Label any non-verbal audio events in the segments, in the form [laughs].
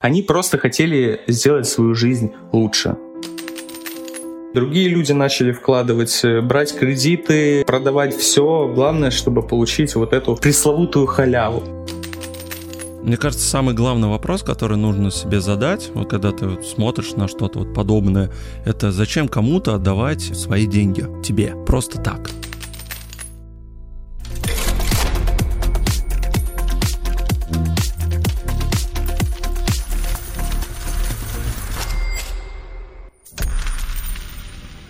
Они просто хотели сделать свою жизнь лучше. Другие люди начали вкладывать, э, брать кредиты, продавать все. Главное, чтобы получить вот эту пресловутую халяву. Мне кажется, самый главный вопрос, который нужно себе задать, вот когда ты смотришь на что-то вот подобное, это зачем кому-то отдавать свои деньги тебе просто так?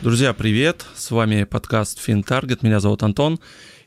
Друзья, привет! С вами подкаст FinTarget. Меня зовут Антон.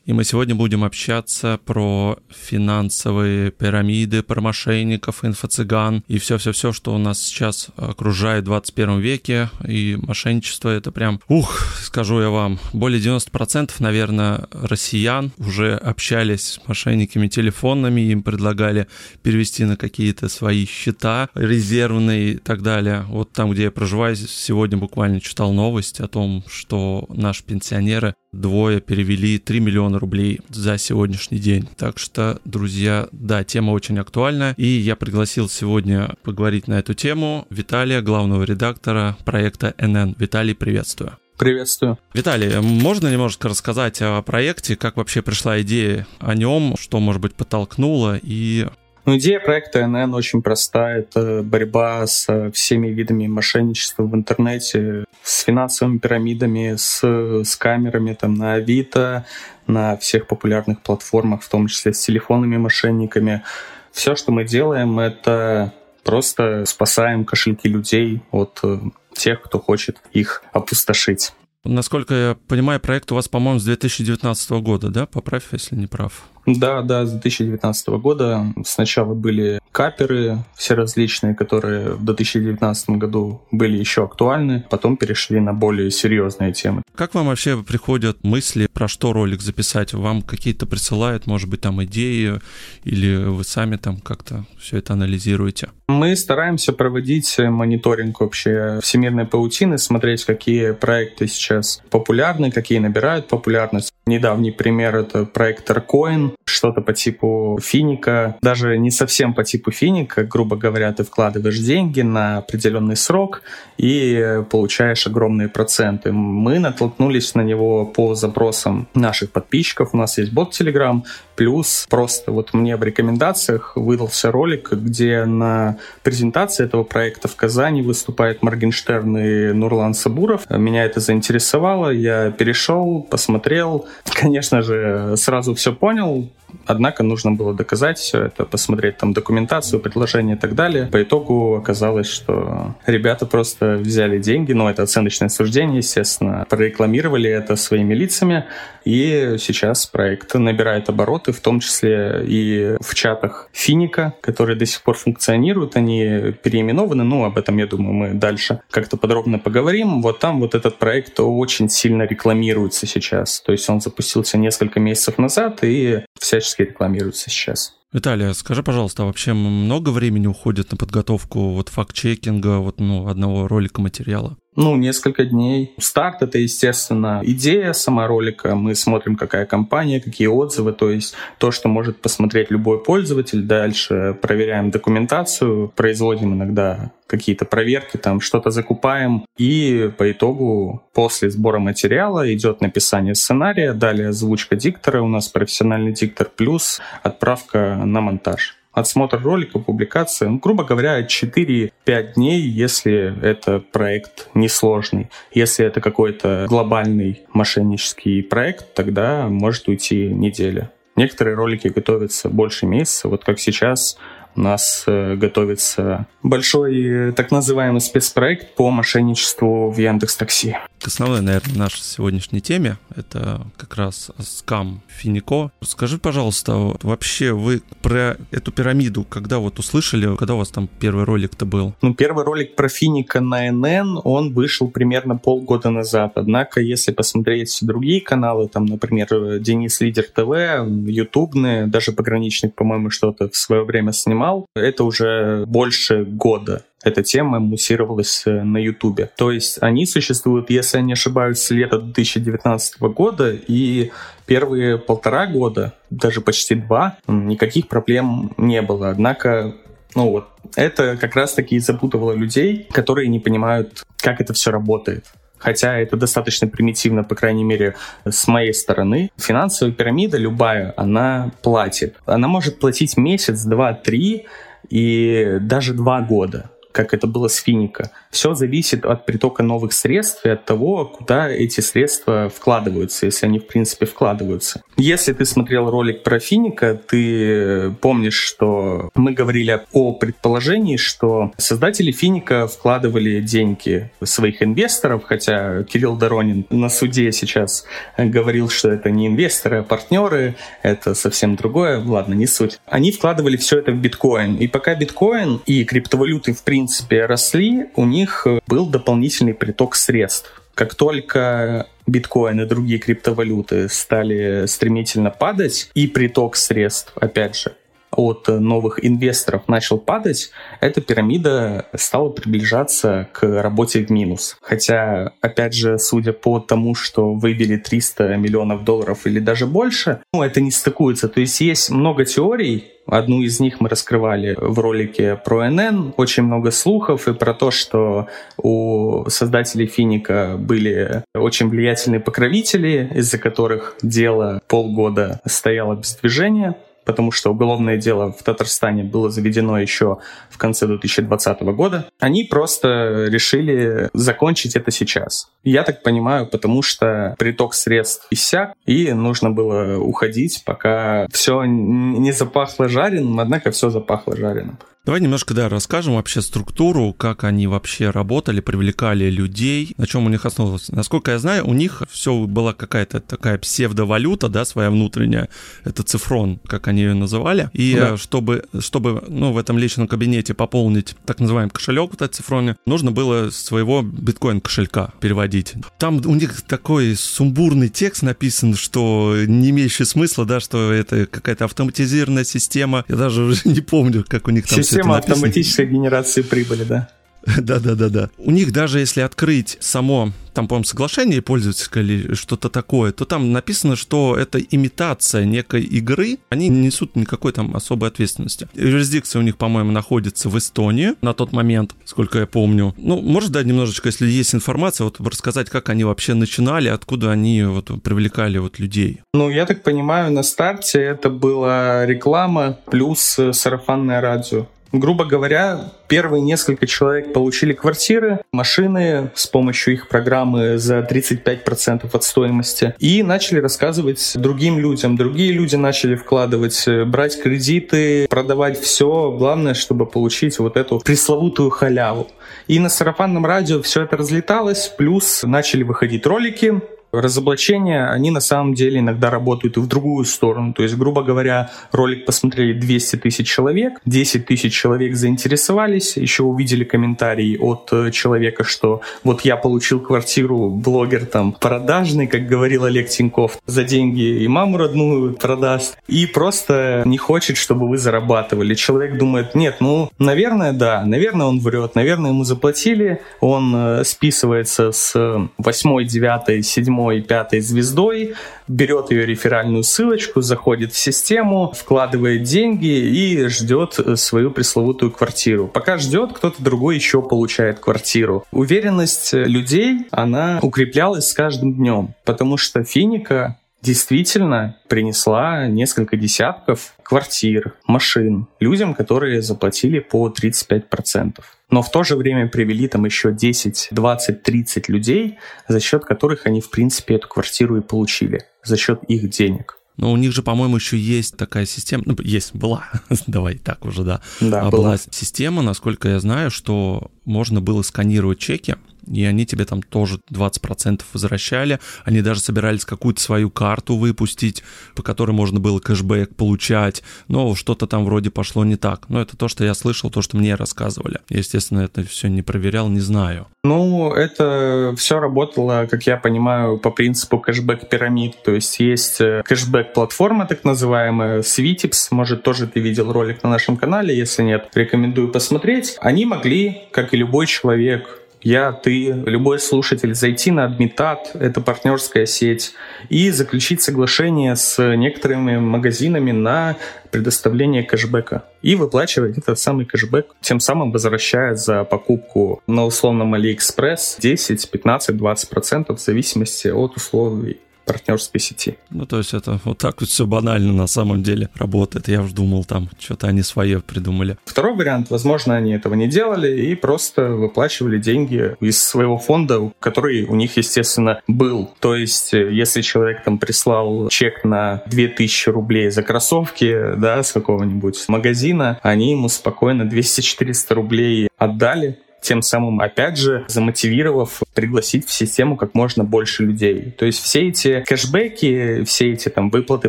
И мы сегодня будем общаться про финансовые пирамиды, про мошенников, инфо-цыган и все-все-все, что у нас сейчас окружает в 21 веке. И мошенничество это прям, ух, скажу я вам, более 90%, наверное, россиян уже общались с мошенниками телефонными, им предлагали перевести на какие-то свои счета резервные и так далее. Вот там, где я проживаю, сегодня буквально читал новость о том, что наши пенсионеры двое перевели 3 миллиона рублей за сегодняшний день. Так что, друзья, да, тема очень актуальна. И я пригласил сегодня поговорить на эту тему Виталия, главного редактора проекта НН. Виталий, приветствую. Приветствую. Виталий, можно немножко рассказать о проекте, как вообще пришла идея о нем, что, может быть, подтолкнуло и ну, идея проекта НН очень простая. Это борьба с всеми видами мошенничества в интернете, с финансовыми пирамидами, с, с камерами там, на Авито, на всех популярных платформах, в том числе с телефонными мошенниками. Все, что мы делаем, это просто спасаем кошельки людей от э, тех, кто хочет их опустошить. Насколько я понимаю, проект у вас, по-моему, с 2019 года, да? Поправь, если не прав. Да, да, с 2019 года сначала были каперы все различные, которые в 2019 году были еще актуальны, потом перешли на более серьезные темы. Как вам вообще приходят мысли, про что ролик записать? Вам какие-то присылают, может быть, там идеи, или вы сами там как-то все это анализируете? Мы стараемся проводить мониторинг вообще всемирной паутины, смотреть, какие проекты сейчас популярны, какие набирают популярность. Недавний пример — это проект Arcoin, что-то по типу финика, даже не совсем по типу финика, грубо говоря, ты вкладываешь деньги на определенный срок и получаешь огромные проценты. Мы натолкнулись на него по запросам наших подписчиков, у нас есть бот Telegram, плюс просто вот мне в рекомендациях выдался ролик, где на презентации этого проекта в Казани выступает Моргенштерн и Нурлан Сабуров. Меня это заинтересовало, я перешел, посмотрел, Конечно же, сразу все понял, Однако нужно было доказать все это, посмотреть там документацию, предложения и так далее. По итогу оказалось, что ребята просто взяли деньги, ну, это оценочное суждение, естественно, прорекламировали это своими лицами, и сейчас проект набирает обороты, в том числе и в чатах Финика, которые до сих пор функционируют, они переименованы, ну, об этом, я думаю, мы дальше как-то подробно поговорим. Вот там вот этот проект очень сильно рекламируется сейчас, то есть он запустился несколько месяцев назад, и всячески рекламируется сейчас. Виталий, скажи, пожалуйста, а вообще много времени уходит на подготовку вот факт-чекинга вот, ну, одного ролика материала? Ну, несколько дней. Старт — это, естественно, идея сама ролика. Мы смотрим, какая компания, какие отзывы, то есть то, что может посмотреть любой пользователь. Дальше проверяем документацию, производим иногда какие-то проверки, там что-то закупаем. И по итогу после сбора материала идет написание сценария, далее озвучка диктора, у нас профессиональный диктор, плюс отправка на монтаж отсмотр ролика, публикация, ну, грубо говоря, 4-5 дней, если это проект несложный. Если это какой-то глобальный мошеннический проект, тогда может уйти неделя. Некоторые ролики готовятся больше месяца, вот как сейчас у нас э, готовится большой э, так называемый спецпроект по мошенничеству в Яндекс Такси. Основной, наверное, нашей сегодняшней теме — это как раз скам Финико. Скажи, пожалуйста, вообще вы про эту пирамиду, когда вот услышали, когда у вас там первый ролик-то был? Ну, первый ролик про Финика на НН, он вышел примерно полгода назад. Однако, если посмотреть другие каналы, там, например, Денис Лидер ТВ, ютубные, даже Пограничник, по-моему, что-то в свое время снимал, это уже больше года эта тема муссировалась э, на Ютубе. То есть они существуют, если я не ошибаюсь, с лета 2019 года, и первые полтора года, даже почти два, никаких проблем не было. Однако Ну вот, это как раз-таки запутывало людей, которые не понимают, как это все работает хотя это достаточно примитивно, по крайней мере, с моей стороны. Финансовая пирамида любая, она платит. Она может платить месяц, два, три и даже два года как это было с Финика. Все зависит от притока новых средств и от того, куда эти средства вкладываются, если они, в принципе, вкладываются. Если ты смотрел ролик про Финика, ты помнишь, что мы говорили о предположении, что создатели Финика вкладывали деньги своих инвесторов, хотя Кирилл Доронин на суде сейчас говорил, что это не инвесторы, а партнеры, это совсем другое, ладно, не суть. Они вкладывали все это в биткоин, и пока биткоин и криптовалюты в принципе росли, у них был дополнительный приток средств. Как только биткоин и другие криптовалюты стали стремительно падать, и приток средств, опять же, от новых инвесторов начал падать, эта пирамида стала приближаться к работе в минус. Хотя, опять же, судя по тому, что выбили 300 миллионов долларов или даже больше, ну, это не стыкуется. То есть есть много теорий, Одну из них мы раскрывали в ролике про НН. Очень много слухов и про то, что у создателей Финика были очень влиятельные покровители, из-за которых дело полгода стояло без движения потому что уголовное дело в Татарстане было заведено еще в конце 2020 года. Они просто решили закончить это сейчас. Я так понимаю, потому что приток средств иссяк, и нужно было уходить, пока все не запахло жареным, однако все запахло жареным. Давай немножко, да, расскажем вообще структуру, как они вообще работали, привлекали людей, на чем у них основывалось. Насколько я знаю, у них все была какая-то такая псевдовалюта, да, своя внутренняя, это цифрон, как они ее называли. И да. чтобы, чтобы, ну, в этом личном кабинете пополнить так называемый кошелек в этой цифроне, нужно было своего биткоин-кошелька переводить. Там у них такой сумбурный текст написан, что не имеющий смысла, да, что это какая-то автоматизированная система. Я даже уже [laughs] не помню, как у них там Система автоматической генерации прибыли, да. [laughs] Да-да-да-да. У них даже если открыть само, там, по-моему, соглашение пользователя или что-то такое, то там написано, что это имитация некой игры. Они не несут никакой там особой ответственности. Юрисдикция у них, по-моему, находится в Эстонии на тот момент, сколько я помню. Ну, может дать немножечко, если есть информация, вот рассказать, как они вообще начинали, откуда они вот привлекали вот людей? Ну, я так понимаю, на старте это была реклама плюс сарафанное радио. Грубо говоря, первые несколько человек получили квартиры, машины с помощью их программы за 35% от стоимости и начали рассказывать другим людям. Другие люди начали вкладывать, брать кредиты, продавать все. Главное, чтобы получить вот эту пресловутую халяву. И на сарафанном радио все это разлеталось, плюс начали выходить ролики, Разоблачения, они на самом деле иногда работают и в другую сторону. То есть, грубо говоря, ролик посмотрели 200 тысяч человек, 10 тысяч человек заинтересовались, еще увидели комментарий от э, человека, что вот я получил квартиру, блогер там продажный, как говорил Олег Тиньков, за деньги и маму родную продаст, и просто не хочет, чтобы вы зарабатывали. Человек думает, нет, ну, наверное, да, наверное, он врет, наверное, ему заплатили, он э, списывается с 8, 9, 7 седьмой, пятой звездой, берет ее реферальную ссылочку, заходит в систему, вкладывает деньги и ждет свою пресловутую квартиру. Пока ждет, кто-то другой еще получает квартиру. Уверенность людей, она укреплялась с каждым днем, потому что Финика действительно принесла несколько десятков квартир, машин людям, которые заплатили по 35%. Но в то же время привели там еще 10, 20, 30 людей, за счет которых они, в принципе, эту квартиру и получили, за счет их денег. Но у них же, по-моему, еще есть такая система, ну, есть, была, [laughs] давай так уже, да, да а была. была система, насколько я знаю, что можно было сканировать чеки, и они тебе там тоже 20% возвращали. Они даже собирались какую-то свою карту выпустить, по которой можно было кэшбэк получать, но что-то там вроде пошло не так. Но это то, что я слышал, то, что мне рассказывали. естественно, это все не проверял, не знаю. Ну, это все работало, как я понимаю, по принципу кэшбэк-пирамид. То есть есть э, кэшбэк-платформа, так называемая, Switips. Может, тоже ты видел ролик на нашем канале. Если нет, рекомендую посмотреть. Они могли, как и любой человек, я, ты, любой слушатель зайти на Admitat, это партнерская сеть, и заключить соглашение с некоторыми магазинами на предоставление кэшбэка. И выплачивать этот самый кэшбэк, тем самым возвращая за покупку на условном AliExpress 10, 15, 20 процентов в зависимости от условий партнерской сети. Ну, то есть это вот так вот все банально на самом деле работает. Я уж думал, там что-то они свое придумали. Второй вариант, возможно, они этого не делали и просто выплачивали деньги из своего фонда, который у них, естественно, был. То есть, э, если человек там прислал чек на 2000 рублей за кроссовки, да, с какого-нибудь магазина, они ему спокойно 200-400 рублей отдали, тем самым, опять же, замотивировав пригласить в систему как можно больше людей. То есть все эти кэшбэки, все эти там выплаты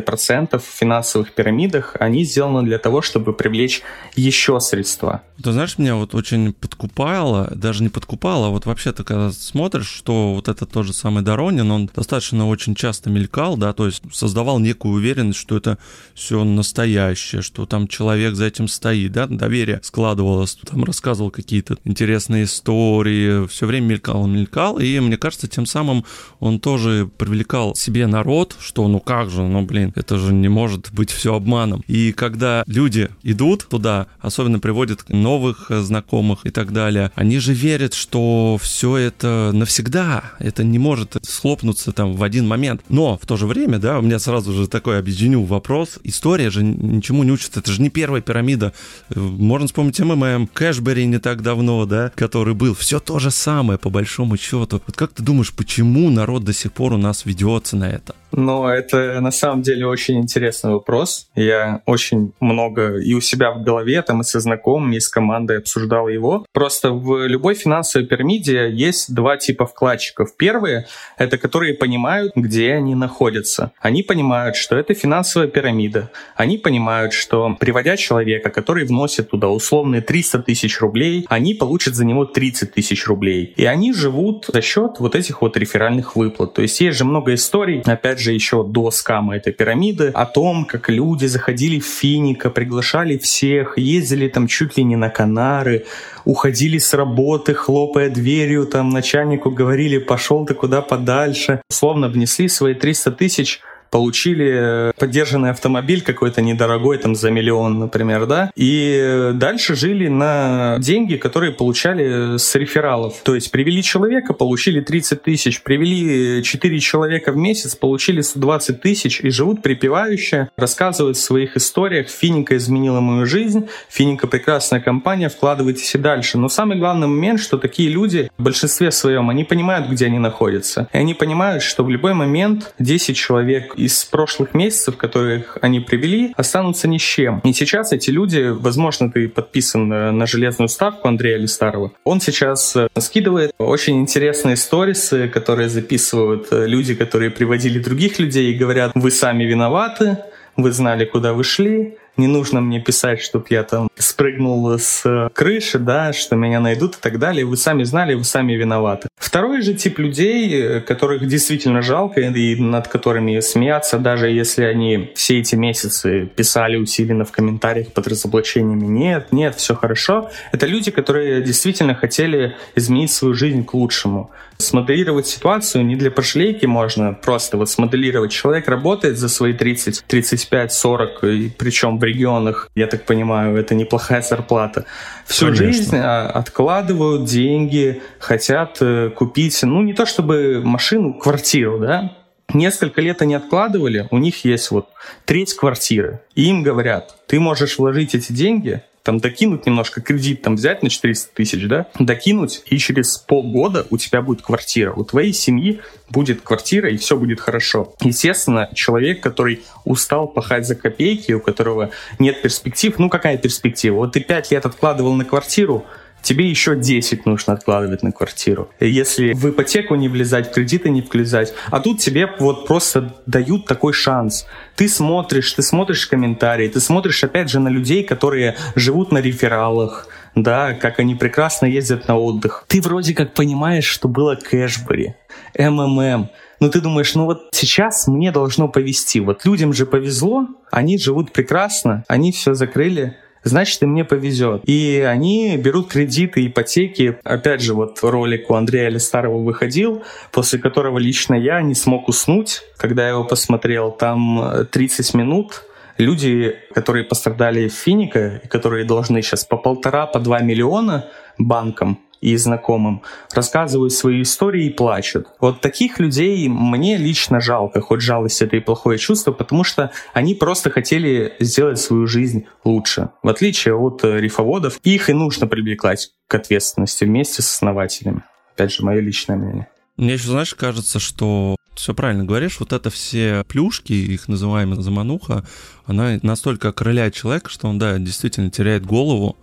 процентов в финансовых пирамидах, они сделаны для того, чтобы привлечь еще средства. Ты знаешь, меня вот очень подкупало, даже не подкупало, а вот вообще ты когда смотришь, что вот этот тот же самый Доронин, он достаточно очень часто мелькал, да, то есть создавал некую уверенность, что это все настоящее, что там человек за этим стоит, да, доверие складывалось, там рассказывал какие-то интересные истории, все время мелькал, мелькал, и мне кажется, тем самым он тоже привлекал себе народ, что ну как же, ну блин, это же не может быть все обманом. И когда люди идут туда, особенно приводят новых знакомых и так далее, они же верят, что все это навсегда, это не может схлопнуться там в один момент. Но в то же время, да, у меня сразу же такой объединю вопрос, история же ничему не учится, это же не первая пирамида. Можно вспомнить МММ, Кэшбери не так давно, да, который был, все то же самое, по большому счету. Вот как ты думаешь, почему народ до сих пор у нас ведется на это? Ну, это на самом деле очень интересный вопрос. Я очень много и у себя в голове, там и со знакомыми, и с командой обсуждал его. Просто в любой финансовой пирамиде есть два типа вкладчиков. Первые — это которые понимают, где они находятся. Они понимают, что это финансовая пирамида. Они понимают, что приводя человека, который вносит туда условные 300 тысяч рублей, они получат за него 30 тысяч рублей. И они живут за счет вот этих вот реферальных выплат. То есть есть же много историй, опять же, же еще до скама этой пирамиды, о том, как люди заходили в Финика, приглашали всех, ездили там чуть ли не на Канары, уходили с работы, хлопая дверью, там начальнику говорили, пошел ты куда подальше. Словно внесли свои 300 тысяч получили поддержанный автомобиль какой-то недорогой, там за миллион, например, да, и дальше жили на деньги, которые получали с рефералов. То есть привели человека, получили 30 тысяч, привели 4 человека в месяц, получили 120 тысяч и живут припевающе, рассказывают в своих историях, Финика изменила мою жизнь, Финика прекрасная компания, вкладывайтесь и дальше. Но самый главный момент, что такие люди в большинстве своем, они понимают, где они находятся. И они понимают, что в любой момент 10 человек из прошлых месяцев, которых они привели, останутся ни с чем. И сейчас эти люди, возможно, ты подписан на железную ставку Андрея Листарова, он сейчас э, скидывает очень интересные сторисы, которые записывают э, люди, которые приводили других людей и говорят, вы сами виноваты, вы знали, куда вы шли, не нужно мне писать, чтобы я там спрыгнул с крыши, да, что меня найдут и так далее. Вы сами знали, вы сами виноваты. Второй же тип людей, которых действительно жалко и над которыми смеяться, даже если они все эти месяцы писали усиленно в комментариях под разоблачениями «нет, нет, все хорошо», это люди, которые действительно хотели изменить свою жизнь к лучшему. Смоделировать ситуацию не для пошлейки можно просто вот смоделировать. Человек работает за свои 30, 35, 40, и причем регионах, я так понимаю, это неплохая зарплата. Всю Конечно. жизнь а, откладывают деньги, хотят э, купить, ну не то чтобы машину, квартиру, да, несколько лет они откладывали, у них есть вот треть квартиры. И им говорят, ты можешь вложить эти деньги там докинуть немножко кредит, там взять на 400 тысяч, да, докинуть, и через полгода у тебя будет квартира. У твоей семьи будет квартира, и все будет хорошо. Естественно, человек, который устал пахать за копейки, у которого нет перспектив, ну какая перспектива? Вот ты пять лет откладывал на квартиру, тебе еще 10 нужно откладывать на квартиру. Если в ипотеку не влезать, в кредиты не влезать. А тут тебе вот просто дают такой шанс. Ты смотришь, ты смотришь комментарии, ты смотришь опять же на людей, которые живут на рефералах, да, как они прекрасно ездят на отдых. Ты вроде как понимаешь, что было Кэшбери, МММ, но ты думаешь, ну вот сейчас мне должно повезти. Вот людям же повезло, они живут прекрасно, они все закрыли, значит и мне повезет. И они берут кредиты, ипотеки. Опять же, вот ролик у Андрея Листарова выходил, после которого лично я не смог уснуть, когда я его посмотрел. Там 30 минут люди, которые пострадали в Финика, которые должны сейчас по полтора, по два миллиона банкам, и знакомым, рассказывают свои истории и плачут. Вот таких людей мне лично жалко, хоть жалость это и плохое чувство, потому что они просто хотели сделать свою жизнь лучше. В отличие от э, рифоводов, их и нужно привлекать к ответственности вместе с основателями. Опять же, мое личное мнение. Мне еще, знаешь, кажется, что все правильно говоришь, вот это все плюшки, их называемая замануха, она настолько окрыляет человека, что он, да, действительно теряет голову,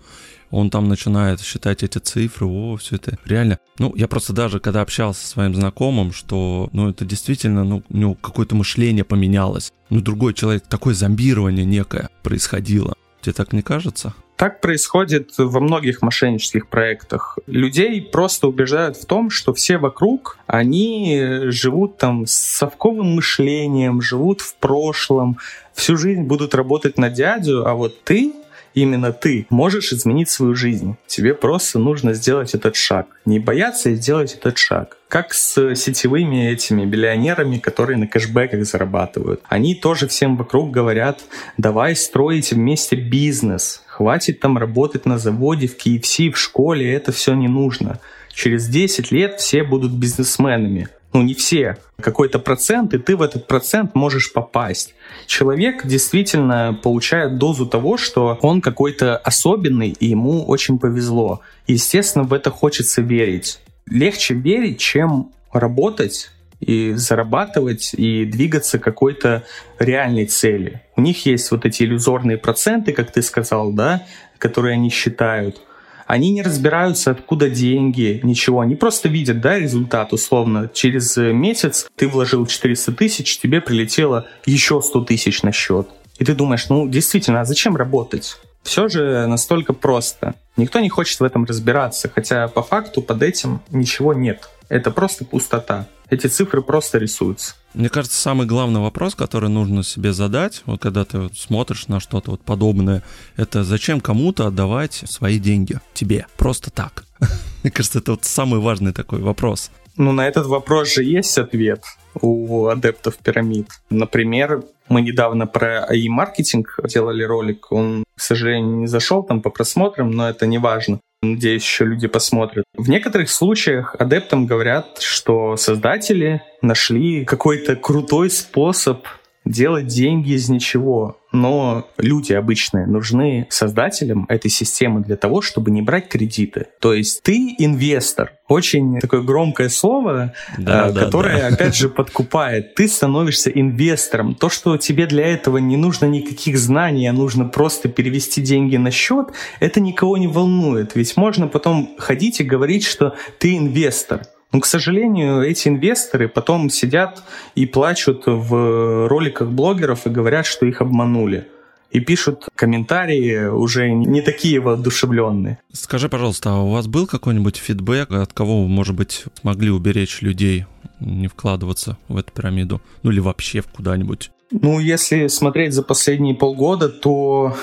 он там начинает считать эти цифры, о, все это реально. Ну, я просто даже, когда общался со своим знакомым, что, ну, это действительно, ну, у него какое-то мышление поменялось. Ну, другой человек, такое зомбирование некое происходило. Тебе так не кажется? Так происходит во многих мошеннических проектах. Людей просто убеждают в том, что все вокруг, они живут там с совковым мышлением, живут в прошлом, всю жизнь будут работать на дядю, а вот ты именно ты можешь изменить свою жизнь. Тебе просто нужно сделать этот шаг. Не бояться и сделать этот шаг. Как с сетевыми этими миллионерами, которые на кэшбэках зарабатывают. Они тоже всем вокруг говорят, давай строить вместе бизнес. Хватит там работать на заводе, в KFC, в школе, это все не нужно. Через 10 лет все будут бизнесменами ну не все, какой-то процент, и ты в этот процент можешь попасть. Человек действительно получает дозу того, что он какой-то особенный, и ему очень повезло. Естественно, в это хочется верить. Легче верить, чем работать и зарабатывать, и двигаться к какой-то реальной цели. У них есть вот эти иллюзорные проценты, как ты сказал, да, которые они считают – они не разбираются, откуда деньги, ничего. Они просто видят, да, результат условно. Через месяц ты вложил 400 тысяч, тебе прилетело еще 100 тысяч на счет. И ты думаешь, ну, действительно, а зачем работать? Все же настолько просто. Никто не хочет в этом разбираться, хотя по факту под этим ничего нет. Это просто пустота. Эти цифры просто рисуются. Мне кажется, самый главный вопрос, который нужно себе задать, вот когда ты вот смотришь на что-то вот подобное, это зачем кому-то отдавать свои деньги тебе просто так? [laughs] Мне кажется, это вот самый важный такой вопрос. Ну, на этот вопрос же есть ответ у адептов пирамид. Например, мы недавно про AI-маркетинг делали ролик. Он, к сожалению, не зашел там по просмотрам, но это не важно. Надеюсь, еще люди посмотрят. В некоторых случаях адептам говорят, что создатели нашли какой-то крутой способ делать деньги из ничего. Но люди обычные нужны создателям этой системы для того, чтобы не брать кредиты. То есть ты инвестор. Очень такое громкое слово, да, э, которое, да. опять же, подкупает. Ты становишься инвестором. То, что тебе для этого не нужно никаких знаний, а нужно просто перевести деньги на счет, это никого не волнует. Ведь можно потом ходить и говорить, что ты инвестор. Но, к сожалению, эти инвесторы потом сидят и плачут в роликах блогеров и говорят, что их обманули и пишут комментарии уже не такие воодушевленные. Скажи, пожалуйста, а у вас был какой-нибудь фидбэк, от кого вы, может быть, смогли уберечь людей не вкладываться в эту пирамиду? Ну или вообще в куда-нибудь? Ну, если смотреть за последние полгода, то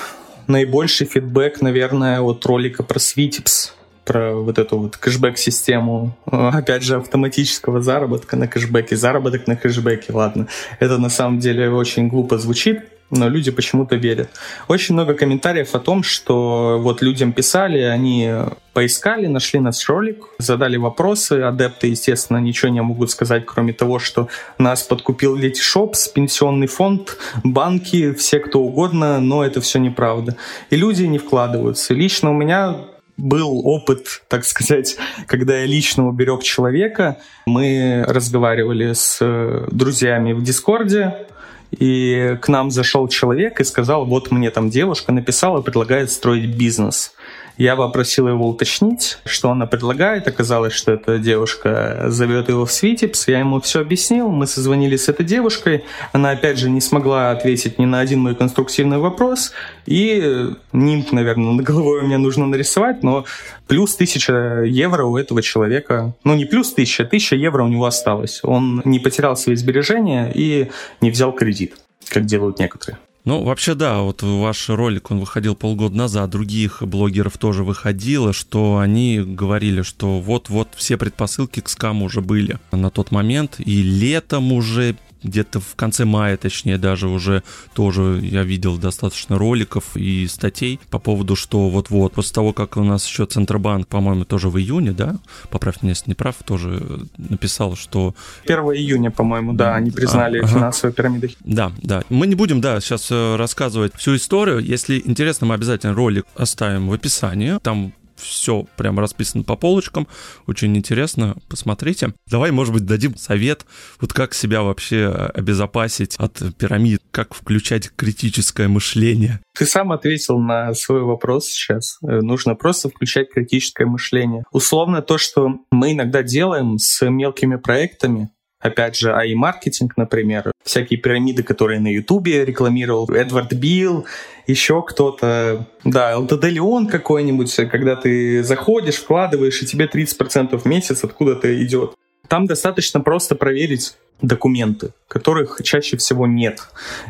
наибольший фидбэк, наверное, от ролика про Свитипс про вот эту вот кэшбэк-систему, опять же, автоматического заработка на кэшбэке, заработок на кэшбэке, ладно. Это на самом деле очень глупо звучит, но люди почему-то верят. Очень много комментариев о том, что вот людям писали, они поискали, нашли наш ролик, задали вопросы. Адепты, естественно, ничего не могут сказать, кроме того, что нас подкупил Летишопс, пенсионный фонд, банки, все кто угодно, но это все неправда. И люди не вкладываются. Лично у меня был опыт, так сказать, когда я лично уберег человека. Мы разговаривали с э, друзьями в Дискорде, и к нам зашел человек и сказал, вот мне там девушка написала, предлагает строить бизнес. Я попросил его уточнить, что она предлагает. Оказалось, что эта девушка зовет его в Свитипс. Я ему все объяснил. Мы созвонились с этой девушкой. Она, опять же, не смогла ответить ни на один мой конструктивный вопрос. И нимб, наверное, на головой мне нужно нарисовать, но плюс тысяча евро у этого человека, ну не плюс тысяча, тысяча евро у него осталось. Он не потерял свои сбережения и не взял кредит, как делают некоторые. Ну, вообще, да, вот ваш ролик, он выходил полгода назад, других блогеров тоже выходило, что они говорили, что вот-вот все предпосылки к скаму уже были на тот момент, и летом уже где-то в конце мая, точнее, даже уже тоже я видел достаточно роликов и статей по поводу, что вот-вот, после того, как у нас еще Центробанк, по-моему, тоже в июне, да, поправь меня, если не прав, тоже написал, что... 1 июня, по-моему, да, они признали а, ага. финансовые пирамиды. Да, да. Мы не будем, да, сейчас э, рассказывать всю историю. Если интересно, мы обязательно ролик оставим в описании. Там все прям расписано по полочкам. Очень интересно, посмотрите. Давай, может быть, дадим совет, вот как себя вообще обезопасить от пирамид, как включать критическое мышление. Ты сам ответил на свой вопрос сейчас. Э, нужно просто включать критическое мышление. Условно то, что мы иногда делаем с мелкими проектами, Опять же, AI-маркетинг, например, всякие пирамиды, которые на Ютубе рекламировал Эдвард Билл, еще кто-то, да, ЛТД Леон какой-нибудь, когда ты заходишь, вкладываешь, и тебе 30% в месяц откуда-то идет. Там достаточно просто проверить документы, которых чаще всего нет.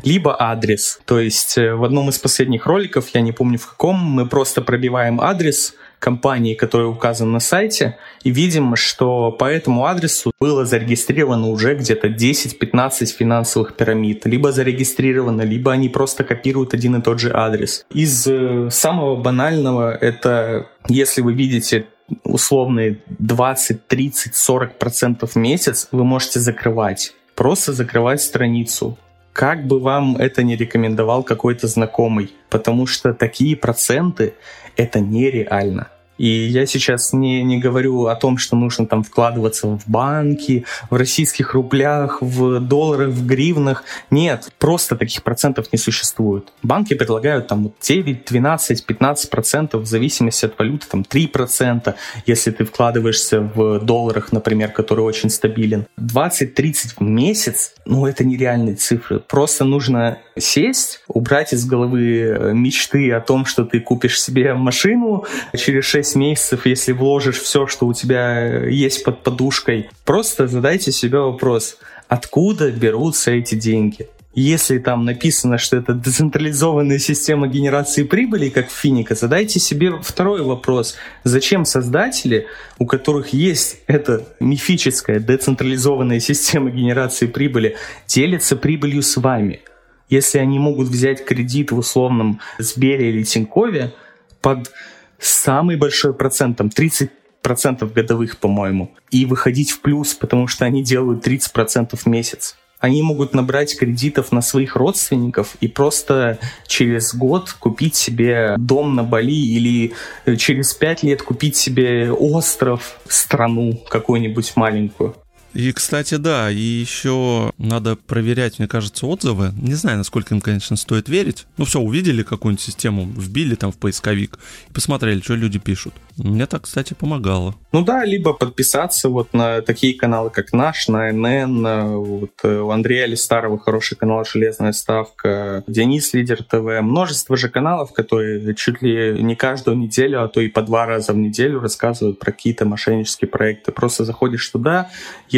Либо адрес. То есть э, в одном из последних роликов, я не помню в каком, мы просто пробиваем адрес, компании, который указан на сайте, и видим, что по этому адресу было зарегистрировано уже где-то 10-15 финансовых пирамид. Либо зарегистрировано, либо они просто копируют один и тот же адрес. Из э, самого банального это, если вы видите условные 20, 30, 40 процентов в месяц, вы можете закрывать. Просто закрывать страницу как бы вам это не рекомендовал какой-то знакомый, потому что такие проценты это нереально. И я сейчас не, не говорю о том, что нужно там вкладываться в банки, в российских рублях, в долларах, в гривнах. Нет, просто таких процентов не существует. Банки предлагают там 9, 12, 15 процентов в зависимости от валюты, там 3 процента, если ты вкладываешься в долларах, например, который очень стабилен. 20-30 в месяц, ну это нереальные цифры. Просто нужно сесть, убрать из головы э, мечты о том, что ты купишь себе машину через 6 месяцев, если вложишь все, что у тебя есть под подушкой. Просто задайте себе вопрос, откуда берутся эти деньги? Если там написано, что это децентрализованная система генерации прибыли, как в Финика, задайте себе второй вопрос. Зачем создатели, у которых есть эта мифическая децентрализованная [laughs] система генерации прибыли, делятся прибылью с вами? Если они могут взять кредит в условном Сбере или Тинькове под самый большой процент, там 30 процентов годовых, по-моему, и выходить в плюс, потому что они делают 30 процентов в месяц. Они могут набрать кредитов на своих родственников и просто через год купить себе дом на Бали или через пять лет купить себе остров, страну какую-нибудь маленькую. И, кстати, да, и еще надо проверять, мне кажется, отзывы. Не знаю, насколько им, конечно, стоит верить. Ну все, увидели какую-нибудь систему, вбили там в поисковик и посмотрели, что люди пишут. Мне так, кстати, помогало. Ну да, либо подписаться вот на такие каналы, как наш, на НН, вот э, у Андрея Листарова хороший канал «Железная ставка», Денис Лидер ТВ, множество же каналов, которые чуть ли не каждую неделю, а то и по два раза в неделю рассказывают про какие-то мошеннические проекты. Просто заходишь туда,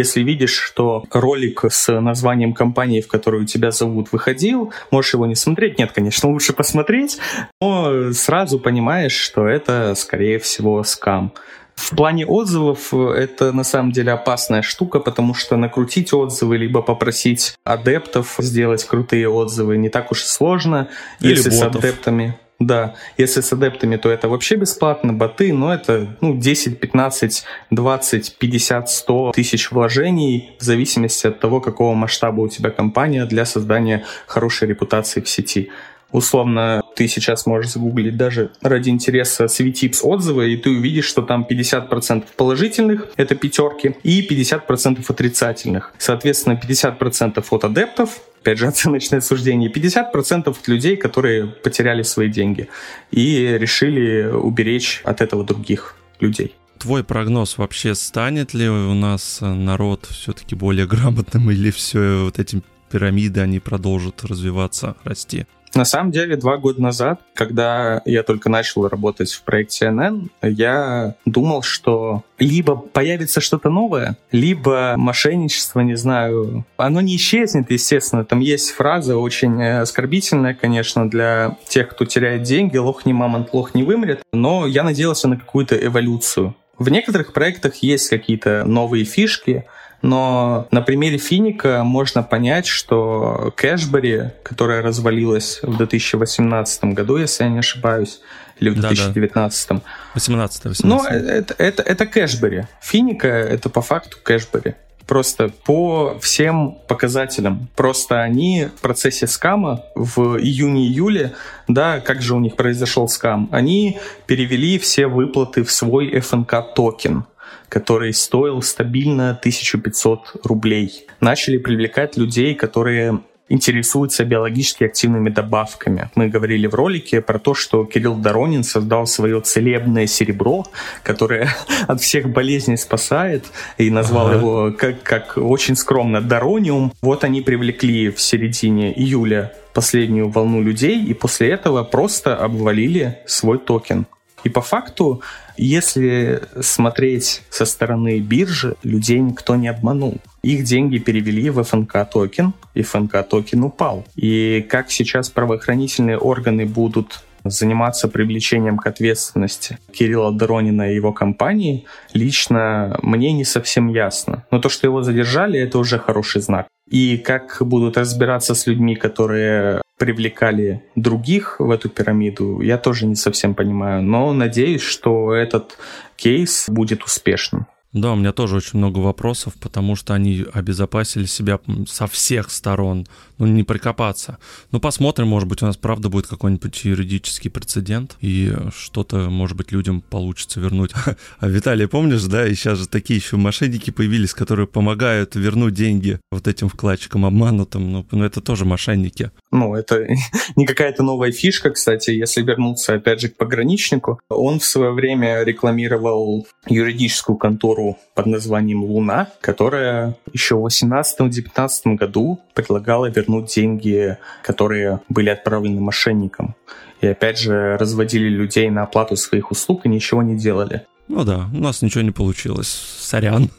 если видишь, что ролик с названием компании, в которую тебя зовут, выходил, можешь его не смотреть. Нет, конечно, лучше посмотреть, но сразу понимаешь, что это, скорее всего, скам. В плане отзывов это на самом деле опасная штука, потому что накрутить отзывы, либо попросить адептов сделать крутые отзывы не так уж и сложно, Или если ботов. с адептами. Да, если с адептами, то это вообще бесплатно, боты, но это ну, 10, 15, 20, 50, 100 тысяч вложений в зависимости от того, какого масштаба у тебя компания для создания хорошей репутации в сети. Условно, ты сейчас можешь загуглить даже ради интереса CVTips отзывы, и ты увидишь, что там 50% положительных, это пятерки, и 50% отрицательных. Соответственно, 50% от адептов, опять же, [laughs] оценочное суждение, 50% от людей, которые потеряли свои деньги и решили уберечь от этого других людей. Твой прогноз вообще станет ли у нас народ все-таки более грамотным или все вот эти пирамиды, они продолжат развиваться, расти? На самом деле, два года назад, когда я только начал работать в проекте NN, я думал, что либо появится что-то новое, либо мошенничество, не знаю, оно не исчезнет, естественно. Там есть фраза очень оскорбительная, конечно, для тех, кто теряет деньги, лох не мамонт, лох не вымрет, но я надеялся на какую-то эволюцию. В некоторых проектах есть какие-то новые фишки, но на примере Финико можно понять, что Кэшбери, которая развалилась в 2018 году, если я не ошибаюсь, или в 2019. Да, да. 18 18 Ну, это, это, это Кэшбери. Финика — это по факту Кэшбери. Просто по всем показателям. Просто они в процессе скама в июне-июле, да, как же у них произошел скам, они перевели все выплаты в свой FNK токен который стоил стабильно 1500 рублей. Начали привлекать людей, которые интересуются биологически активными добавками. Мы говорили в ролике про то, что Кирилл Доронин создал свое целебное серебро, которое [laughs] от всех болезней спасает, и назвал ага. его как, как очень скромно Дорониум. Вот они привлекли в середине июля последнюю волну людей, и после этого просто обвалили свой токен. И по факту если смотреть со стороны биржи, людей никто не обманул. Их деньги перевели в FNK токен, и FNK токен упал. И как сейчас правоохранительные органы будут заниматься привлечением к ответственности Кирилла Доронина и его компании, лично мне не совсем ясно. Но то, что его задержали, это уже хороший знак. И как будут разбираться с людьми, которые привлекали других в эту пирамиду, я тоже не совсем понимаю. Но надеюсь, что этот кейс будет успешным. Да, у меня тоже очень много вопросов, потому что они обезопасили себя со всех сторон. Ну, не прикопаться. Ну, посмотрим, может быть, у нас правда будет какой-нибудь юридический прецедент, и что-то, может быть, людям получится вернуть. [laughs] А Виталий, помнишь, да, и сейчас же такие еще мошенники появились, которые помогают вернуть деньги вот этим вкладчикам обманутым. Ну, ну это тоже мошенники. Ну, это [laughs] не какая-то новая фишка, кстати, если вернуться, опять же, к пограничнику. Он в свое время рекламировал юридическую контору контору под названием «Луна», которая еще в 2018-2019 году предлагала вернуть деньги, которые были отправлены мошенникам. И опять же разводили людей на оплату своих услуг и ничего не делали. Ну да, у нас ничего не получилось. Сорян.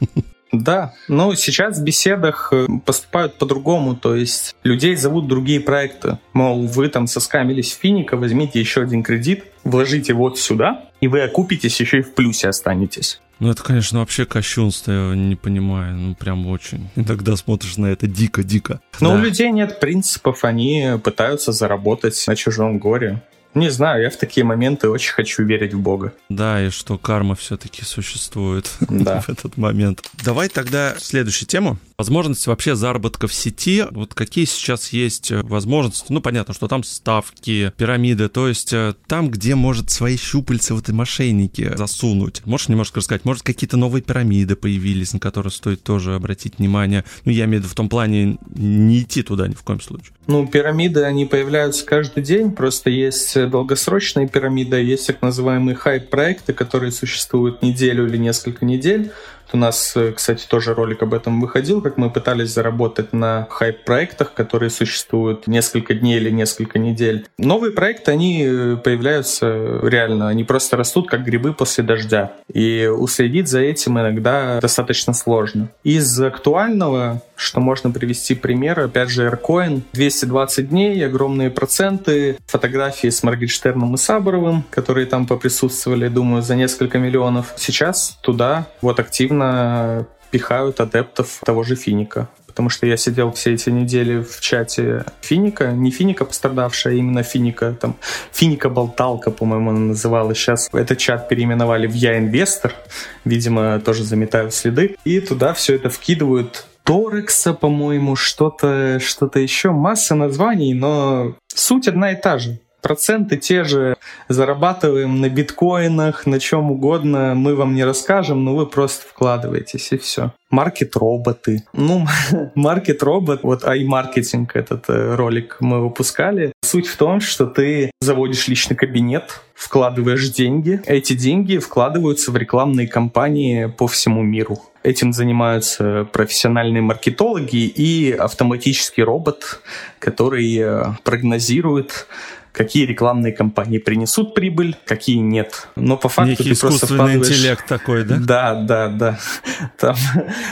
Да, но сейчас в беседах э, поступают по-другому, то есть людей зовут другие проекты. Мол, вы там соскамились в Финика, возьмите еще один кредит, вложите вот сюда, и вы окупитесь, еще и в плюсе останетесь. Ну, это, конечно, вообще кощунство, я не понимаю. Ну, прям очень. Иногда смотришь на это дико-дико. Но да. у людей нет принципов, они пытаются заработать на чужом горе. Не знаю, я в такие моменты очень хочу верить в Бога. Да, и что карма все-таки существует да. [laughs] в этот момент. Давай тогда следующую тему. Возможности вообще заработка в сети. Вот какие сейчас есть э, возможности? Ну, понятно, что там ставки, пирамиды, то есть э, там, где может свои щупальца в этой мошенники засунуть. Можешь немножко рассказать? Может, какие-то новые пирамиды появились, на которые стоит тоже обратить внимание? Ну, я имею в виду в том плане не идти туда ни в коем случае. Ну, пирамиды, они появляются каждый день, просто есть долгосрочные пирамиды, есть так называемые хайп-проекты, которые существуют неделю или несколько недель, у нас, э, кстати, тоже ролик об этом выходил, как мы пытались заработать на хайп-проектах, которые существуют несколько дней или несколько недель. Новые проекты, они э, появляются реально, они просто растут, как грибы после дождя. И уследить за этим иногда достаточно сложно. Из актуального, что можно привести пример, опять же, Aircoin, 220 дней, огромные проценты, фотографии с Моргенштерном и Саборовым, которые там поприсутствовали, думаю, за несколько миллионов. Сейчас туда вот активно активно пихают адептов того же Финика. Потому что я сидел все эти недели в чате Финика, не Финика пострадавшая, а именно Финика, там, Финика-болталка, по-моему, она называлась. Сейчас этот чат переименовали в Я Инвестор, видимо, тоже заметают следы. И туда все это вкидывают Торекса, по-моему, что-то что еще, масса названий, но суть одна и та же. Проценты те же, зарабатываем на биткоинах, на чем угодно, мы вам не расскажем, но вы просто вкладываетесь и все. Маркет-роботы. Ну, [laughs] маркет-робот, вот iMarketing этот э, ролик мы выпускали. Суть в том, что ты заводишь личный кабинет, вкладываешь деньги. Эти деньги вкладываются в рекламные кампании по всему миру. Этим занимаются профессиональные маркетологи и автоматический робот, который э, прогнозирует какие рекламные кампании принесут прибыль, какие нет. Но по факту Некий ты просто вкладываешь... интеллект такой, да? Да, да, да. Там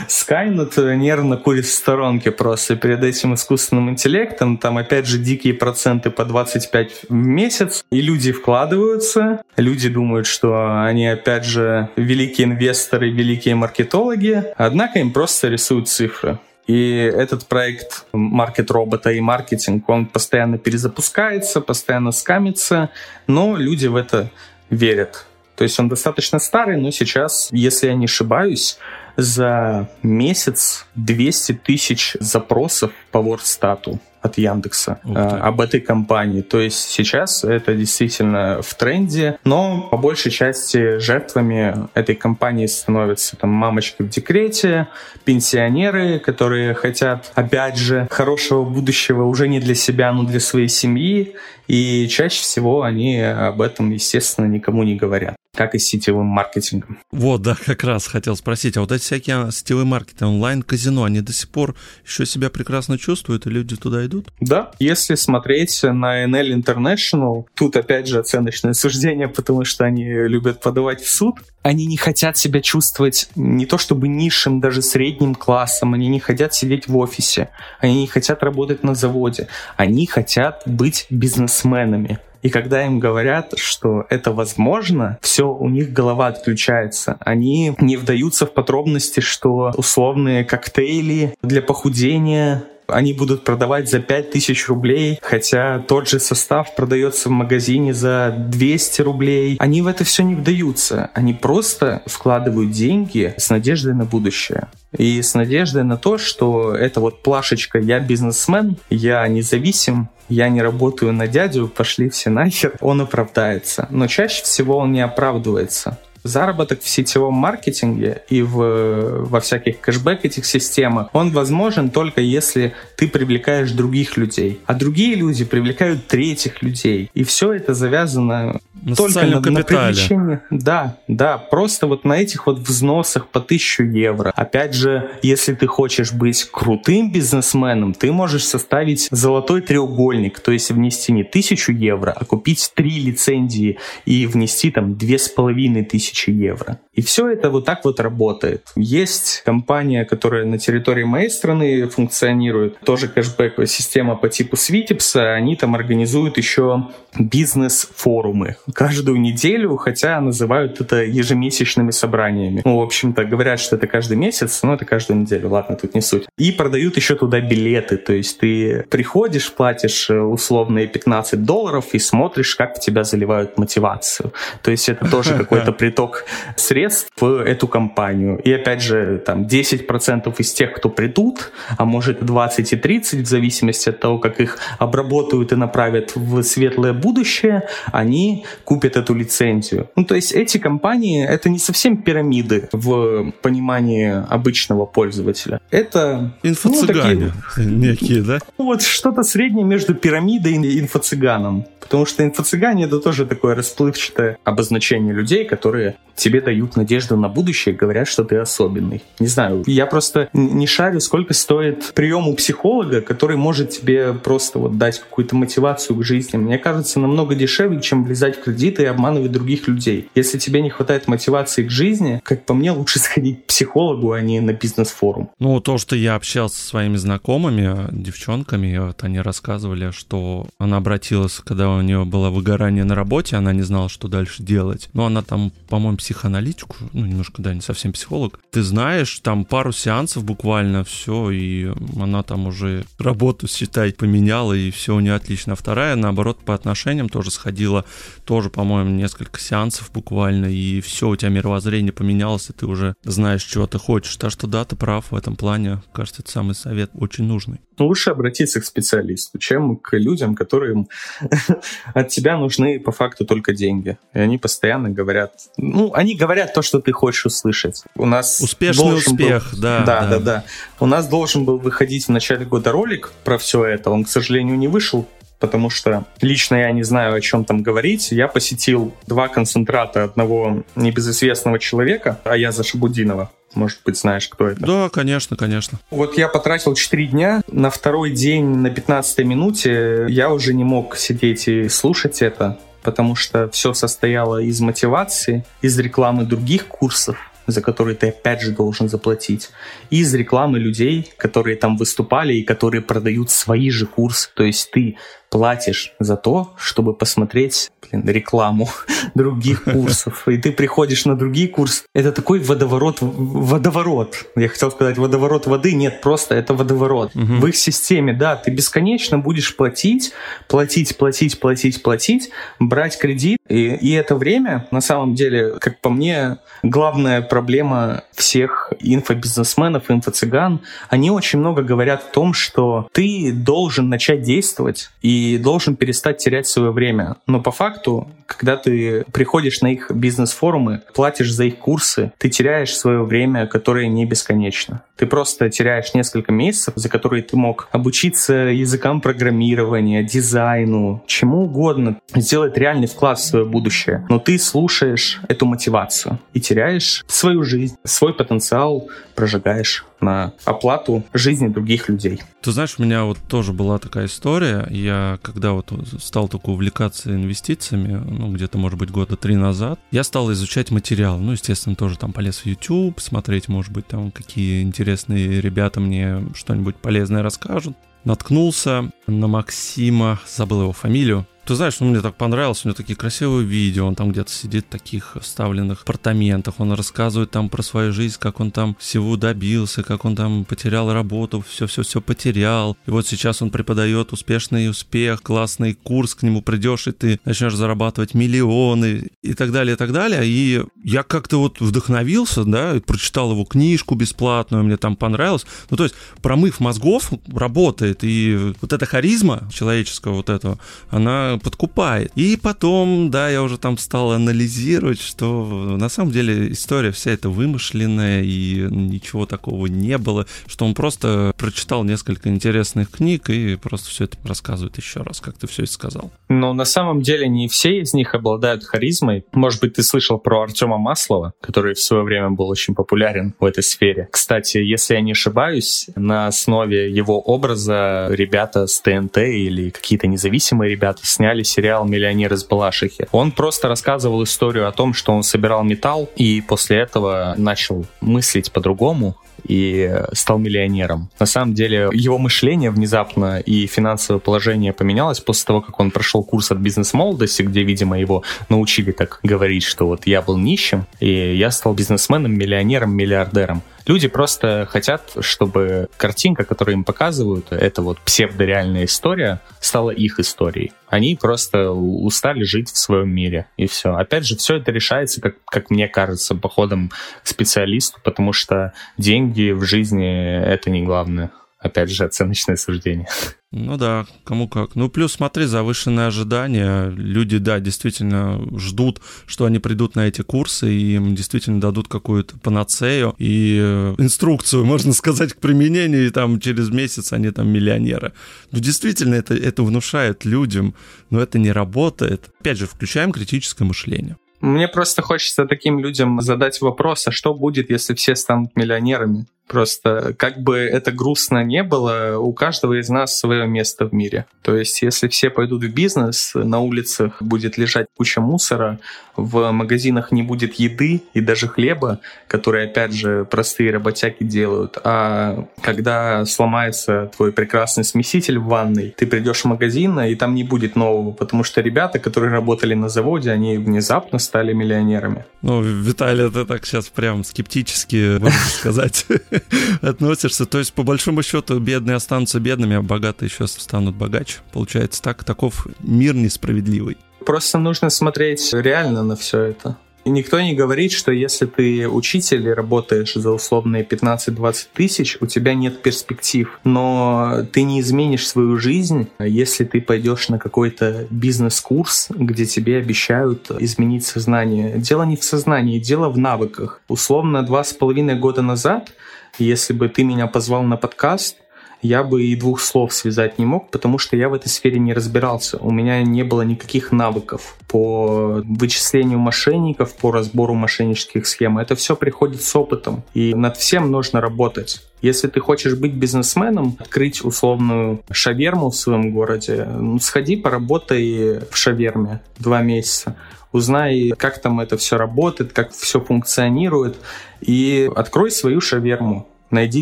Skynet нервно курит в сторонке просто. Перед этим искусственным интеллектом там опять же дикие проценты по 25 в месяц. И люди вкладываются. Люди думают, что они опять же великие инвесторы, великие маркетологи. Однако им просто рисуют цифры. И этот проект маркет робота и маркетинг, он постоянно перезапускается, постоянно скамится, но люди в это верят. То есть он достаточно старый, но сейчас, если я не ошибаюсь, за месяц 200 тысяч запросов по WordStat от Яндекса э, об этой компании. То есть сейчас это действительно в тренде, но по большей части жертвами этой компании становятся там мамочки в декрете, пенсионеры, которые хотят, опять же, хорошего будущего уже не для себя, но для своей семьи. И чаще всего они об этом, естественно, никому не говорят как и с сетевым маркетингом. Вот, да, как раз хотел спросить, а вот эти всякие сетевые маркеты, онлайн-казино, они до сих пор еще себя прекрасно чувствуют, и люди туда идут? Да, если смотреть на NL International, тут опять же оценочное суждение, потому что они любят подавать в суд, они не хотят себя чувствовать не то чтобы низшим, даже средним классом, они не хотят сидеть в офисе, они не хотят работать на заводе, они хотят быть бизнесменами. И когда им говорят, что это возможно, все, у них голова отключается. Они не вдаются в подробности, что условные коктейли для похудения они будут продавать за 5000 рублей, хотя тот же состав продается в магазине за 200 рублей. Они в это все не вдаются. Они просто вкладывают деньги с надеждой на будущее. И с надеждой на то, что это вот плашечка «я бизнесмен», «я независим», я не работаю на дядю, пошли все нахер, он оправдается. Но чаще всего он не оправдывается. Заработок в сетевом маркетинге и в, во всяких кэшбэк этих системах, он возможен только если ты привлекаешь других людей. А другие люди привлекают третьих людей. И все это завязано на только на, на привлечение. Да, да, просто вот на этих вот взносах по 1000 евро. Опять же, если ты хочешь быть крутым бизнесменом, ты можешь составить золотой треугольник, то есть внести не 1000 евро, а купить три лицензии и внести там 2500 тысячи евро. И все это вот так вот работает. Есть компания, которая на территории моей страны функционирует, тоже кэшбэк-система по типу Свитипса, они там организуют еще бизнес-форумы каждую неделю, хотя называют это ежемесячными собраниями. Ну, в общем-то, говорят, что это каждый месяц, но это каждую неделю, ладно, тут не суть. И продают еще туда билеты, то есть ты приходишь, платишь э, условные 15 долларов и смотришь, как в тебя заливают мотивацию. То есть это тоже [laughs] какой-то приток средств в эту компанию. И опять же, там 10% из тех, кто придут, а может 20 и 30, в зависимости от того, как их обработают и направят в светлое будущее, они купят эту лицензию. Ну, то есть эти компании, это не совсем пирамиды в понимании обычного пользователя. Это... Инфо-цыгане ну, такие, некие, да? Ну, вот что-то среднее между пирамидой и инфо-цыганом. Потому что инфо-цыгане — это тоже такое расплывчатое обозначение людей, которые тебе дают надежду на будущее, говорят, что ты особенный. Не знаю, я просто не шарю, сколько стоит прием у психолога, который может тебе просто вот дать какую-то мотивацию к жизни. Мне кажется, намного дешевле, чем влезать в кредиты и обманывать других людей. Если тебе не хватает мотивации к жизни, как по мне, лучше [laughs] сходить к психологу, а не на бизнес-форум. Ну, то, что я общался со своими знакомыми, девчонками, вот они рассказывали, что она обратилась, когда у нее было выгорание на работе, она не знала, что дальше делать. Но она там, по-моему, психоаналитику, ну, немножко, да, не совсем психолог. Ты знаешь, там пару сеансов буквально, все, и она там уже работу, считай, поменяла, и все у нее отлично. Вторая, наоборот, по отношениям тоже сходила, тоже, по-моему, несколько сеансов буквально, и все, у тебя мировоззрение поменялось, и ты уже знаешь, чего ты хочешь. Так что да, ты прав в этом плане. Кажется, это самый совет очень нужный. Лучше обратиться к специалисту, чем к людям, которым [laughs] от тебя нужны по факту только деньги. И они постоянно говорят, ну, они говорят то, что ты хочешь услышать. У нас успешный успех, был... да, да, да, да. У нас должен был выходить в начале года ролик про все это. Он, к сожалению, не вышел потому что лично я не знаю, о чем там говорить. Я посетил два концентрата одного небезызвестного человека, Аяза Шабудинова. Может быть, знаешь, кто это? Да, конечно, конечно. Вот я потратил 4 дня. На второй день, на 15 минуте, я уже не мог сидеть и слушать это, потому что все состояло из мотивации, из рекламы других курсов, за которые ты опять же должен заплатить, и из рекламы людей, которые там выступали и которые продают свои же курсы. То есть ты платишь за то, чтобы посмотреть блин, рекламу [laughs] других курсов. И ты приходишь на другие курсы. Это такой водоворот, водоворот. Я хотел сказать водоворот воды. Нет, просто это водоворот. Угу. В их системе, да, ты бесконечно будешь платить, платить, платить, платить, платить, брать кредит. И, и это время, на самом деле, как по мне, главная проблема всех инфобизнесменов, инфо-цыган. Они очень много говорят о том, что ты должен начать действовать и и должен перестать терять свое время. Но по факту, когда ты приходишь на их бизнес-форумы, платишь за их курсы, ты теряешь свое время, которое не бесконечно. Ты просто теряешь несколько месяцев, за которые ты мог обучиться языкам программирования, дизайну, чему угодно, сделать реальный вклад в свое будущее. Но ты слушаешь эту мотивацию и теряешь свою жизнь, свой потенциал прожигаешь на оплату жизни других людей. Ты знаешь, у меня вот тоже была такая история. Я когда вот стал только увлекаться инвестициями, ну, где-то, может быть, года три назад, я стал изучать материал. Ну, естественно, тоже там полез в YouTube, смотреть, может быть, там какие интересные ребята мне что-нибудь полезное расскажут. Наткнулся на Максима, забыл его фамилию, ты знаешь, он мне так понравился, у него такие красивые видео, он там где-то сидит в таких вставленных апартаментах, он рассказывает там про свою жизнь, как он там всего добился, как он там потерял работу, все-все-все потерял. И вот сейчас он преподает успешный успех, классный курс, к нему придешь, и ты начнешь зарабатывать миллионы и так далее, и так далее. И я как-то вот вдохновился, да, прочитал его книжку бесплатную, мне там понравилось. Ну, то есть промыв мозгов работает, и вот эта харизма человеческого вот этого, она подкупает. И потом, да, я уже там стал анализировать, что на самом деле история вся эта вымышленная, и ничего такого не было, что он просто прочитал несколько интересных книг и просто все это рассказывает еще раз, как ты все это сказал. Но на самом деле не все из них обладают харизмой. Может быть, ты слышал про Артема Маслова, который в свое время был очень популярен в этой сфере. Кстати, если я не ошибаюсь, на основе его образа ребята с ТНТ или какие-то независимые ребята с сняли сериал «Миллионер из Балашихи». Он просто рассказывал историю о том, что он собирал металл и после этого начал мыслить по-другому, и стал миллионером. На самом деле его мышление внезапно и финансовое положение поменялось после того, как он прошел курс от бизнес-молодости, где, видимо, его научили так говорить, что вот я был нищим, и я стал бизнесменом, миллионером, миллиардером. Люди просто хотят, чтобы картинка, которую им показывают, это вот псевдореальная история, стала их историей. Они просто устали жить в своем мире, и все. Опять же, все это решается, как, как мне кажется, походом к специалисту, потому что деньги в жизни — это не главное опять же, оценочное суждение. Ну да, кому как. Ну плюс смотри, завышенные ожидания. Люди, да, действительно ждут, что они придут на эти курсы, и им действительно дадут какую-то панацею и э, инструкцию, можно сказать, к применению, и там через месяц они там миллионеры. Ну действительно, это, это внушает людям, но это не работает. Опять же, включаем критическое мышление. Мне просто хочется таким людям задать вопрос, а что будет, если все станут миллионерами? Просто как бы это грустно не было, у каждого из нас свое место в мире. То есть если все пойдут в бизнес, на улицах будет лежать куча мусора, в магазинах не будет еды и даже хлеба, которые, опять же, простые работяги делают. А когда сломается твой прекрасный смеситель в ванной, ты придешь в магазин, и там не будет нового, потому что ребята, которые работали на заводе, они внезапно стали миллионерами. Ну, Виталий, ты так сейчас прям скептически, можно сказать, [laughs] [laughs] относишься. То есть, по большому счету, бедные останутся бедными, а богатые еще станут богаче. Получается так, таков мир несправедливый. Просто нужно смотреть реально на все это. И никто не говорит, что если ты учитель и работаешь за условные 15-20 тысяч, у тебя нет перспектив. Но ты не изменишь свою жизнь, если ты пойдешь на какой-то бизнес-курс, где тебе обещают изменить сознание. Дело не в сознании, дело в навыках. Условно, два с половиной года назад, если бы ты меня позвал на подкаст, я бы и двух слов связать не мог, потому что я в этой сфере не разбирался. У меня не было никаких навыков по вычислению мошенников, по разбору мошеннических схем. Это все приходит с опытом, и над всем нужно работать. Если ты хочешь быть бизнесменом, открыть условную шаверму в своем городе, ну, сходи, поработай в шаверме два месяца узнай, как там это все работает, как все функционирует, и открой свою шаверму найди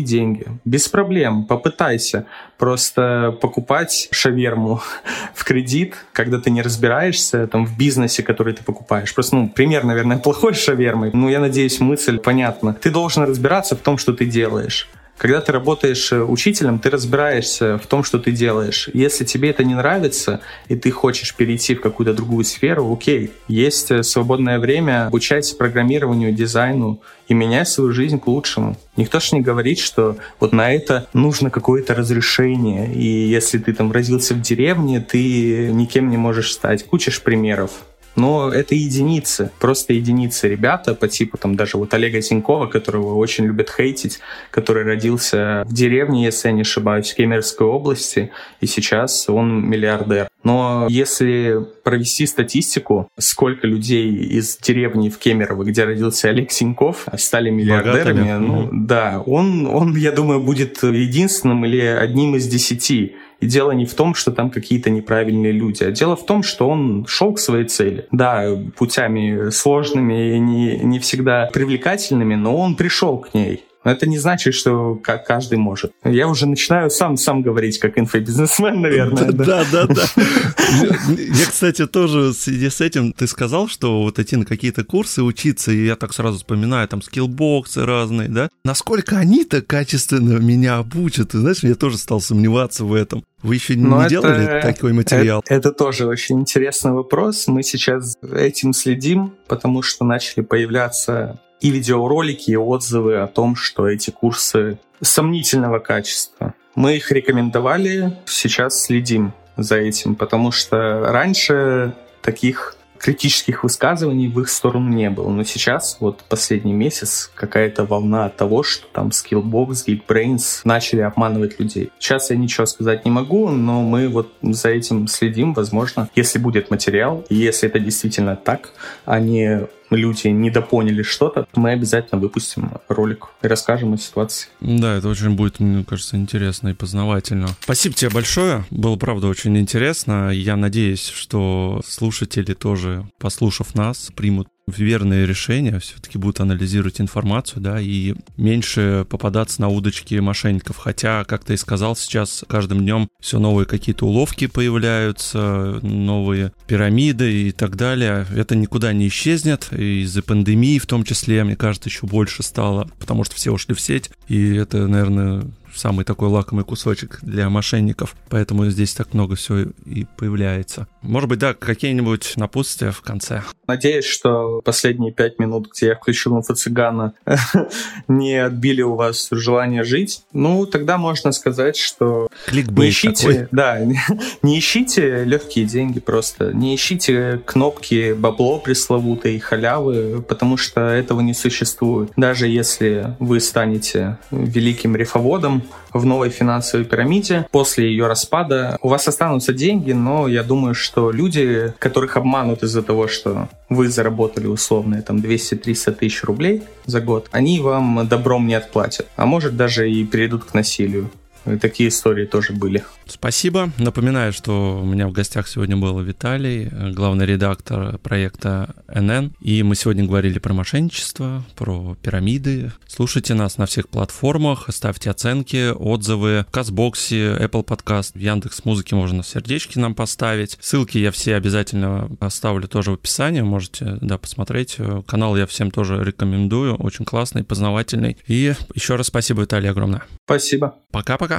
деньги. Без проблем, попытайся. Просто покупать шаверму [laughs] в кредит, когда ты не разбираешься там, в бизнесе, который ты покупаешь. Просто, ну, пример, наверное, [laughs] плохой шавермы. Ну, я надеюсь, мысль понятна. Ты должен разбираться в том, что ты делаешь. Когда ты работаешь э, учителем, ты разбираешься в том, что ты делаешь. Если тебе это не нравится, и ты хочешь перейти в какую-то другую сферу, окей, есть э, свободное время, обучайся программированию, дизайну и меняй свою жизнь к лучшему. Никто же не говорит, что вот на это нужно какое-то разрешение, и если ты там родился в деревне, ты никем не можешь стать. Куча примеров но это единицы, просто единицы ребята по типу там даже вот Олега Тинькова, которого очень любят хейтить, который родился в деревне, если я не ошибаюсь, в Кемеровской области, и сейчас он миллиардер. Но если провести статистику, сколько людей из деревни в Кемерово, где родился Олег Синьков, стали миллиардерами, Богатыми. ну mm-hmm. да, он, он, я думаю, будет единственным или одним из десяти и дело не в том, что там какие-то неправильные люди, а дело в том, что он шел к своей цели. Да, путями сложными и не, не всегда привлекательными, но он пришел к ней. Но это не значит, что каждый может. Я уже начинаю сам сам говорить как инфобизнесмен, [laughs] наверное. Да, да, да. [laughs] Я, кстати, тоже в связи с этим, ты сказал, что вот идти на какие-то курсы учиться, и я так сразу вспоминаю, там, скиллбоксы разные, да? Насколько они-то качественно меня обучат? Ты знаешь, я тоже стал сомневаться в этом. Вы еще не это, делали такой материал? Это, это тоже очень интересный вопрос. Мы сейчас этим следим, потому что начали появляться и видеоролики, и отзывы о том, что эти курсы сомнительного качества. Мы их рекомендовали, сейчас следим за этим, потому что раньше таких критических высказываний в их сторону не было. Но сейчас, вот последний месяц, какая-то волна того, что там Skillbox, Geekbrains начали обманывать людей. Сейчас я ничего сказать не могу, но мы вот за этим следим. Возможно, если будет материал, и если это действительно так, а не люди недопоняли что-то, мы обязательно выпустим ролик и расскажем о ситуации. Да, это очень будет, мне кажется, интересно и познавательно. Спасибо тебе большое. Было, правда, очень интересно. Я надеюсь, что слушатели тоже, послушав нас, примут верные решения, все-таки будут анализировать информацию, да, и меньше попадаться на удочки мошенников. Хотя, как ты и сказал, сейчас каждым днем все новые какие-то уловки появляются, новые пирамиды и так далее. Это никуда не исчезнет. из-за пандемии в том числе, мне кажется, еще больше стало, потому что все ушли в сеть. И это, наверное, самый такой лакомый кусочек для мошенников, поэтому здесь так много всего и появляется. Может быть, да, какие-нибудь напутствия в конце? Надеюсь, что последние пять минут, где я включил инфо-цыгана, [laughs] не отбили у вас желание жить. Ну, тогда можно сказать, что Кликбейт не ищите, такой. да, [laughs] не ищите легкие деньги просто, не ищите кнопки бабло пресловутой халявы, потому что этого не существует. Даже если вы станете великим рифоводом, в новой финансовой пирамиде. После ее распада у вас останутся деньги, но я думаю, что люди, которых обманут из-за того, что вы заработали условные там 200-300 тысяч рублей за год, они вам добром не отплатят, а может даже и перейдут к насилию. И такие истории тоже были. Спасибо. Напоминаю, что у меня в гостях сегодня был Виталий, главный редактор проекта НН. И мы сегодня говорили про мошенничество, про пирамиды. Слушайте нас на всех платформах, ставьте оценки, отзывы в Казбоксе, Apple Podcast, в Яндекс Музыке можно сердечки нам поставить. Ссылки я все обязательно оставлю тоже в описании, можете да, посмотреть. Канал я всем тоже рекомендую, очень классный, познавательный. И еще раз спасибо, Виталий, огромное. Спасибо. Пока-пока.